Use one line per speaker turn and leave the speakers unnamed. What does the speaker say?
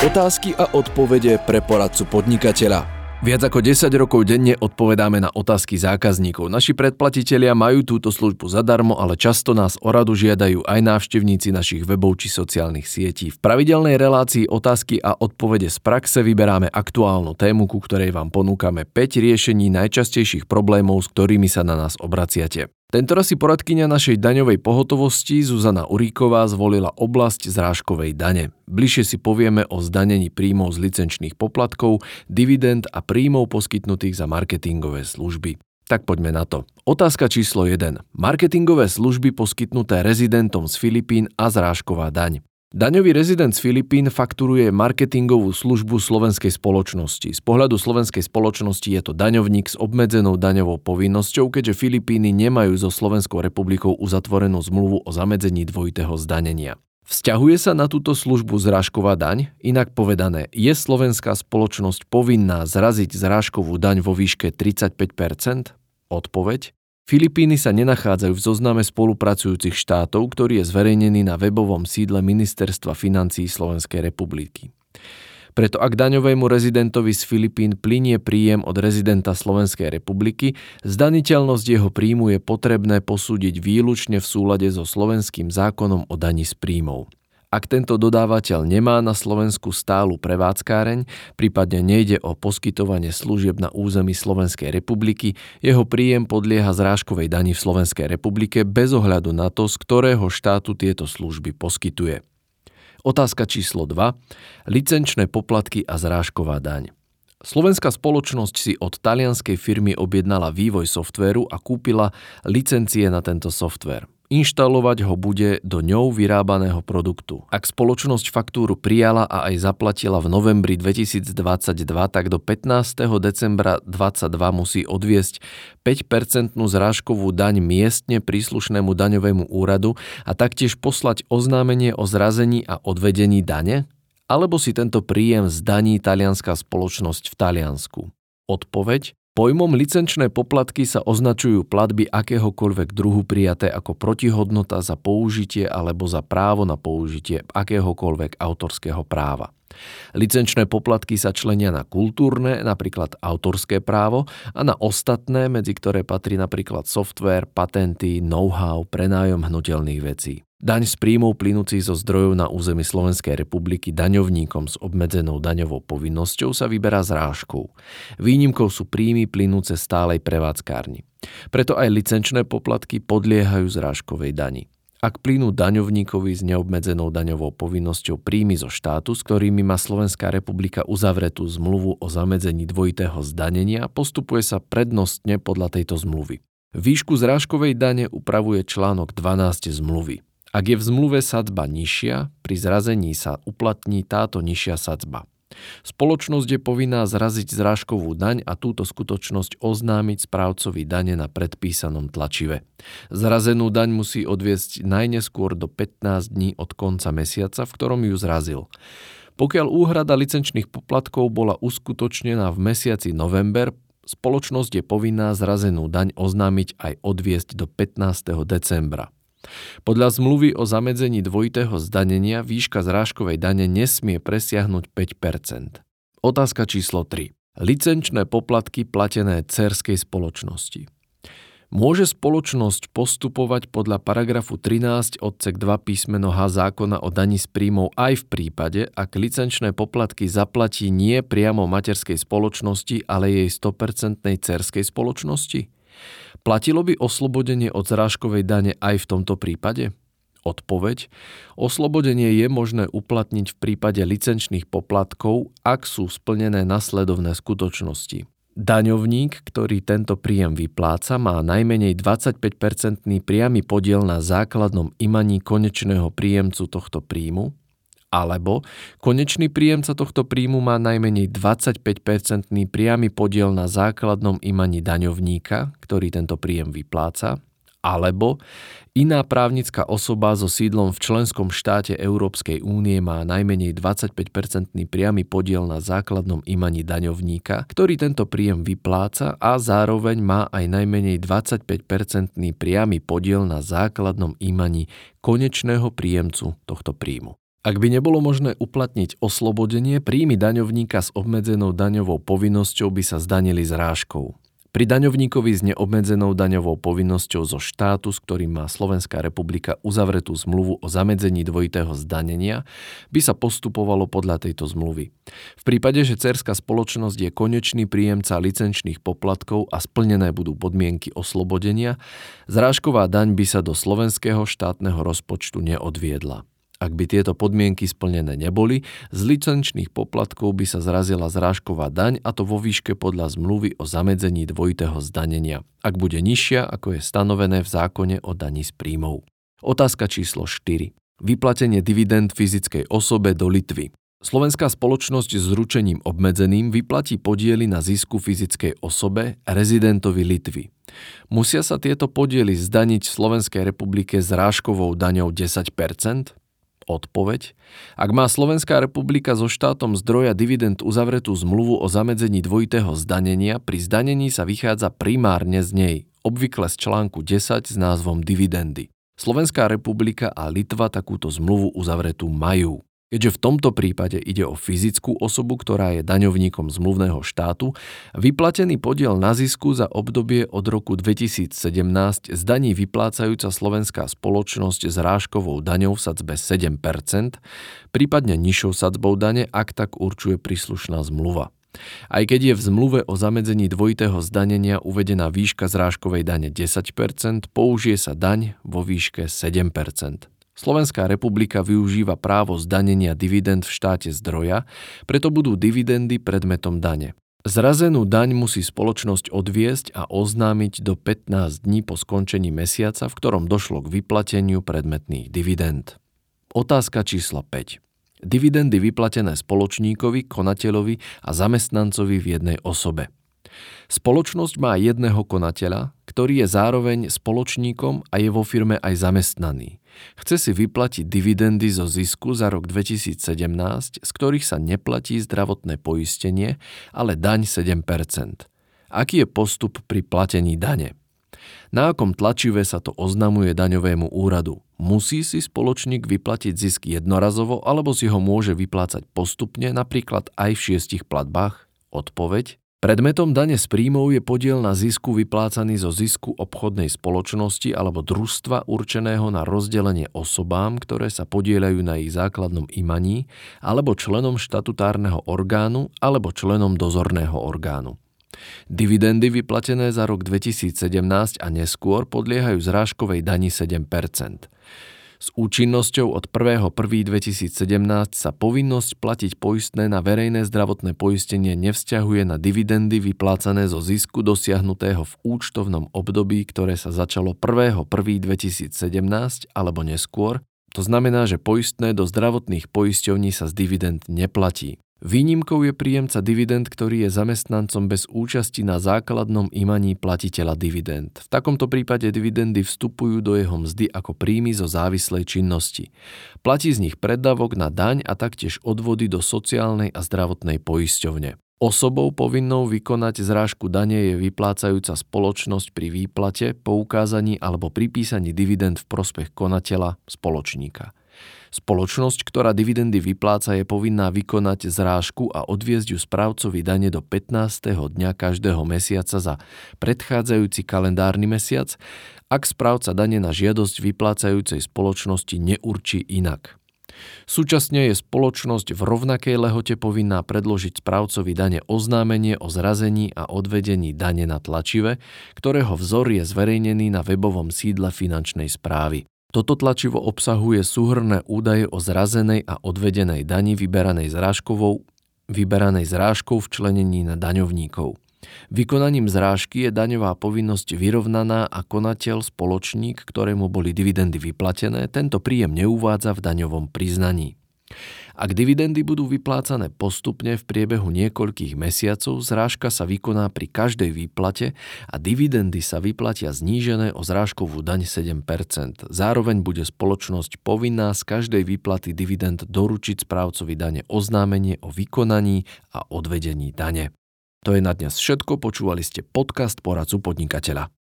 Otázky a odpovede pre poradcu podnikateľa. Viac ako 10 rokov denne odpovedáme na otázky zákazníkov. Naši predplatitelia majú túto službu zadarmo, ale často nás o radu žiadajú aj návštevníci našich webov či sociálnych sietí. V pravidelnej relácii otázky a odpovede z praxe vyberáme aktuálnu tému, ku ktorej vám ponúkame 5 riešení najčastejších problémov, s ktorými sa na nás obraciate. Tento raz si poradkynia našej daňovej pohotovosti Zuzana Uríková zvolila oblasť zrážkovej dane. Bližšie si povieme o zdanení príjmov z licenčných poplatkov, dividend a príjmov poskytnutých za marketingové služby. Tak poďme na to. Otázka číslo 1. Marketingové služby poskytnuté rezidentom z Filipín a zrážková daň. Daňový rezident z Filipín fakturuje marketingovú službu slovenskej spoločnosti. Z pohľadu slovenskej spoločnosti je to daňovník s obmedzenou daňovou povinnosťou, keďže Filipíny nemajú so Slovenskou republikou uzatvorenú zmluvu o zamedzení dvojitého zdanenia. Vzťahuje sa na túto službu zrážková daň? Inak povedané, je slovenská spoločnosť povinná zraziť zrážkovú daň vo výške 35%? Odpoveď? Filipíny sa nenachádzajú v zozname spolupracujúcich štátov, ktorý je zverejnený na webovom sídle Ministerstva financí Slovenskej republiky. Preto ak daňovému rezidentovi z Filipín plinie príjem od rezidenta Slovenskej republiky, zdaniteľnosť jeho príjmu je potrebné posúdiť výlučne v súlade so slovenským zákonom o daní z príjmov. Ak tento dodávateľ nemá na Slovensku stálu prevádzkáreň, prípadne nejde o poskytovanie služieb na území Slovenskej republiky, jeho príjem podlieha zrážkovej dani v Slovenskej republike bez ohľadu na to, z ktorého štátu tieto služby poskytuje. Otázka číslo 2. Licenčné poplatky a zrážková daň. Slovenská spoločnosť si od talianskej firmy objednala vývoj softvéru a kúpila licencie na tento softvér. Inštalovať ho bude do ňou vyrábaného produktu. Ak spoločnosť faktúru prijala a aj zaplatila v novembri 2022, tak do 15. decembra 2022 musí odviesť 5-percentnú zrážkovú daň miestne príslušnému daňovému úradu a taktiež poslať oznámenie o zrazení a odvedení dane? Alebo si tento príjem zdaní talianská spoločnosť v Taliansku? Odpoveď Pojmom licenčné poplatky sa označujú platby akéhokoľvek druhu prijaté ako protihodnota za použitie alebo za právo na použitie akéhokoľvek autorského práva. Licenčné poplatky sa členia na kultúrne, napríklad autorské právo, a na ostatné, medzi ktoré patrí napríklad software, patenty, know-how, prenájom hnutelných vecí. Daň z príjmov plynúcich zo zdrojov na území Slovenskej republiky daňovníkom s obmedzenou daňovou povinnosťou sa vyberá zrážkou. Výnimkou sú príjmy plynúce stálej prevádzkárni. Preto aj licenčné poplatky podliehajú zrážkovej dani. Ak plynú daňovníkovi s neobmedzenou daňovou povinnosťou príjmy zo štátu, s ktorými má Slovenská republika uzavretú zmluvu o zamedzení dvojitého zdanenia, postupuje sa prednostne podľa tejto zmluvy. Výšku zrážkovej dane upravuje článok 12 zmluvy. Ak je v zmluve sadzba nižšia, pri zrazení sa uplatní táto nižšia sadzba. Spoločnosť je povinná zraziť zrážkovú daň a túto skutočnosť oznámiť správcovi dane na predpísanom tlačive. Zrazenú daň musí odviesť najneskôr do 15 dní od konca mesiaca, v ktorom ju zrazil. Pokiaľ úhrada licenčných poplatkov bola uskutočnená v mesiaci november, spoločnosť je povinná zrazenú daň oznámiť aj odviesť do 15. decembra. Podľa zmluvy o zamedzení dvojitého zdanenia výška zrážkovej dane nesmie presiahnuť 5% Otázka číslo 3. Licenčné poplatky platené cerskej spoločnosti. Môže spoločnosť postupovať podľa paragrafu 13 odsek 2 písmeno H zákona o daní z príjmov aj v prípade, ak licenčné poplatky zaplatí nie priamo materskej spoločnosti, ale jej 100% cerskej spoločnosti? Platilo by oslobodenie od zrážkovej dane aj v tomto prípade? Odpoveď. Oslobodenie je možné uplatniť v prípade licenčných poplatkov, ak sú splnené nasledovné skutočnosti. Daňovník, ktorý tento príjem vypláca, má najmenej 25-percentný priamy podiel na základnom imaní konečného príjemcu tohto príjmu, alebo konečný príjemca tohto príjmu má najmenej 25-percentný priamy podiel na základnom imaní daňovníka, ktorý tento príjem vypláca, alebo iná právnická osoba so sídlom v členskom štáte Európskej únie má najmenej 25-percentný priamy podiel na základnom imaní daňovníka, ktorý tento príjem vypláca a zároveň má aj najmenej 25-percentný priamy podiel na základnom imaní konečného príjemcu tohto príjmu. Ak by nebolo možné uplatniť oslobodenie, príjmy daňovníka s obmedzenou daňovou povinnosťou by sa zdanili zrážkou. Pri daňovníkovi s neobmedzenou daňovou povinnosťou zo štátu, s ktorým má Slovenská republika uzavretú zmluvu o zamedzení dvojitého zdanenia, by sa postupovalo podľa tejto zmluvy. V prípade, že cerská spoločnosť je konečný príjemca licenčných poplatkov a splnené budú podmienky oslobodenia, zrážková daň by sa do slovenského štátneho rozpočtu neodviedla. Ak by tieto podmienky splnené neboli, z licenčných poplatkov by sa zrazila zrážková daň a to vo výške podľa zmluvy o zamedzení dvojitého zdanenia, ak bude nižšia, ako je stanovené v zákone o daní z príjmov. Otázka číslo 4. Vyplatenie dividend fyzickej osobe do Litvy. Slovenská spoločnosť s ručením obmedzeným vyplatí podiely na zisku fyzickej osobe rezidentovi Litvy. Musia sa tieto podiely zdaniť v Slovenskej republike s rážkovou daňou 10 Odpoveď. Ak má Slovenská republika so štátom zdroja dividend uzavretú zmluvu o zamedzení dvojitého zdanenia, pri zdanení sa vychádza primárne z nej, obvykle z článku 10 s názvom dividendy. Slovenská republika a Litva takúto zmluvu uzavretú majú. Keďže v tomto prípade ide o fyzickú osobu, ktorá je daňovníkom zmluvného štátu, vyplatený podiel na zisku za obdobie od roku 2017 z daní vyplácajúca slovenská spoločnosť s rážkovou daňou v sadzbe 7%, prípadne nižšou sadzbou dane, ak tak určuje príslušná zmluva. Aj keď je v zmluve o zamedzení dvojitého zdanenia uvedená výška zrážkovej dane 10%, použije sa daň vo výške 7%. Slovenská republika využíva právo zdanenia dividend v štáte zdroja, preto budú dividendy predmetom dane. Zrazenú daň musí spoločnosť odviesť a oznámiť do 15 dní po skončení mesiaca, v ktorom došlo k vyplateniu predmetných dividend. Otázka číslo 5. Dividendy vyplatené spoločníkovi, konateľovi a zamestnancovi v jednej osobe. Spoločnosť má jedného konateľa, ktorý je zároveň spoločníkom a je vo firme aj zamestnaný. Chce si vyplatiť dividendy zo zisku za rok 2017, z ktorých sa neplatí zdravotné poistenie, ale daň 7%. Aký je postup pri platení dane? Na akom tlačive sa to oznamuje daňovému úradu? Musí si spoločník vyplatiť zisk jednorazovo alebo si ho môže vyplácať postupne, napríklad aj v šiestich platbách? Odpoveď Predmetom dane z príjmov je podiel na zisku vyplácaný zo zisku obchodnej spoločnosti alebo družstva určeného na rozdelenie osobám, ktoré sa podielajú na ich základnom imaní, alebo členom štatutárneho orgánu alebo členom dozorného orgánu. Dividendy vyplatené za rok 2017 a neskôr podliehajú zrážkovej dani 7 s účinnosťou od 1.1.2017 sa povinnosť platiť poistné na verejné zdravotné poistenie nevzťahuje na dividendy vyplácané zo zisku dosiahnutého v účtovnom období, ktoré sa začalo 1.1.2017 alebo neskôr, to znamená, že poistné do zdravotných poisťovní sa z dividend neplatí. Výnimkou je príjemca dividend, ktorý je zamestnancom bez účasti na základnom imaní platiteľa dividend. V takomto prípade dividendy vstupujú do jeho mzdy ako príjmy zo závislej činnosti. Platí z nich preddavok na daň a taktiež odvody do sociálnej a zdravotnej poisťovne. Osobou povinnou vykonať zrážku dane je vyplácajúca spoločnosť pri výplate, poukázaní alebo pripísaní dividend v prospech konateľa, spoločníka. Spoločnosť, ktorá dividendy vypláca, je povinná vykonať zrážku a odviezť ju správcovi dane do 15. dňa každého mesiaca za predchádzajúci kalendárny mesiac, ak správca dane na žiadosť vyplácajúcej spoločnosti neurčí inak. Súčasne je spoločnosť v rovnakej lehote povinná predložiť správcovi dane oznámenie o zrazení a odvedení dane na tlačive, ktorého vzor je zverejnený na webovom sídle finančnej správy. Toto tlačivo obsahuje súhrné údaje o zrazenej a odvedenej dani vyberanej zrážkovou, vyberanej zrážkou v členení na daňovníkov. Vykonaním zrážky je daňová povinnosť vyrovnaná a konateľ spoločník, ktorému boli dividendy vyplatené, tento príjem neuvádza v daňovom priznaní. Ak dividendy budú vyplácané postupne v priebehu niekoľkých mesiacov, zrážka sa vykoná pri každej výplate a dividendy sa vyplatia znížené o zrážkovú daň 7%. Zároveň bude spoločnosť povinná z každej výplaty dividend doručiť správcovi dane oznámenie o vykonaní a odvedení dane. To je na dnes všetko, počúvali ste podcast Poradcu podnikateľa.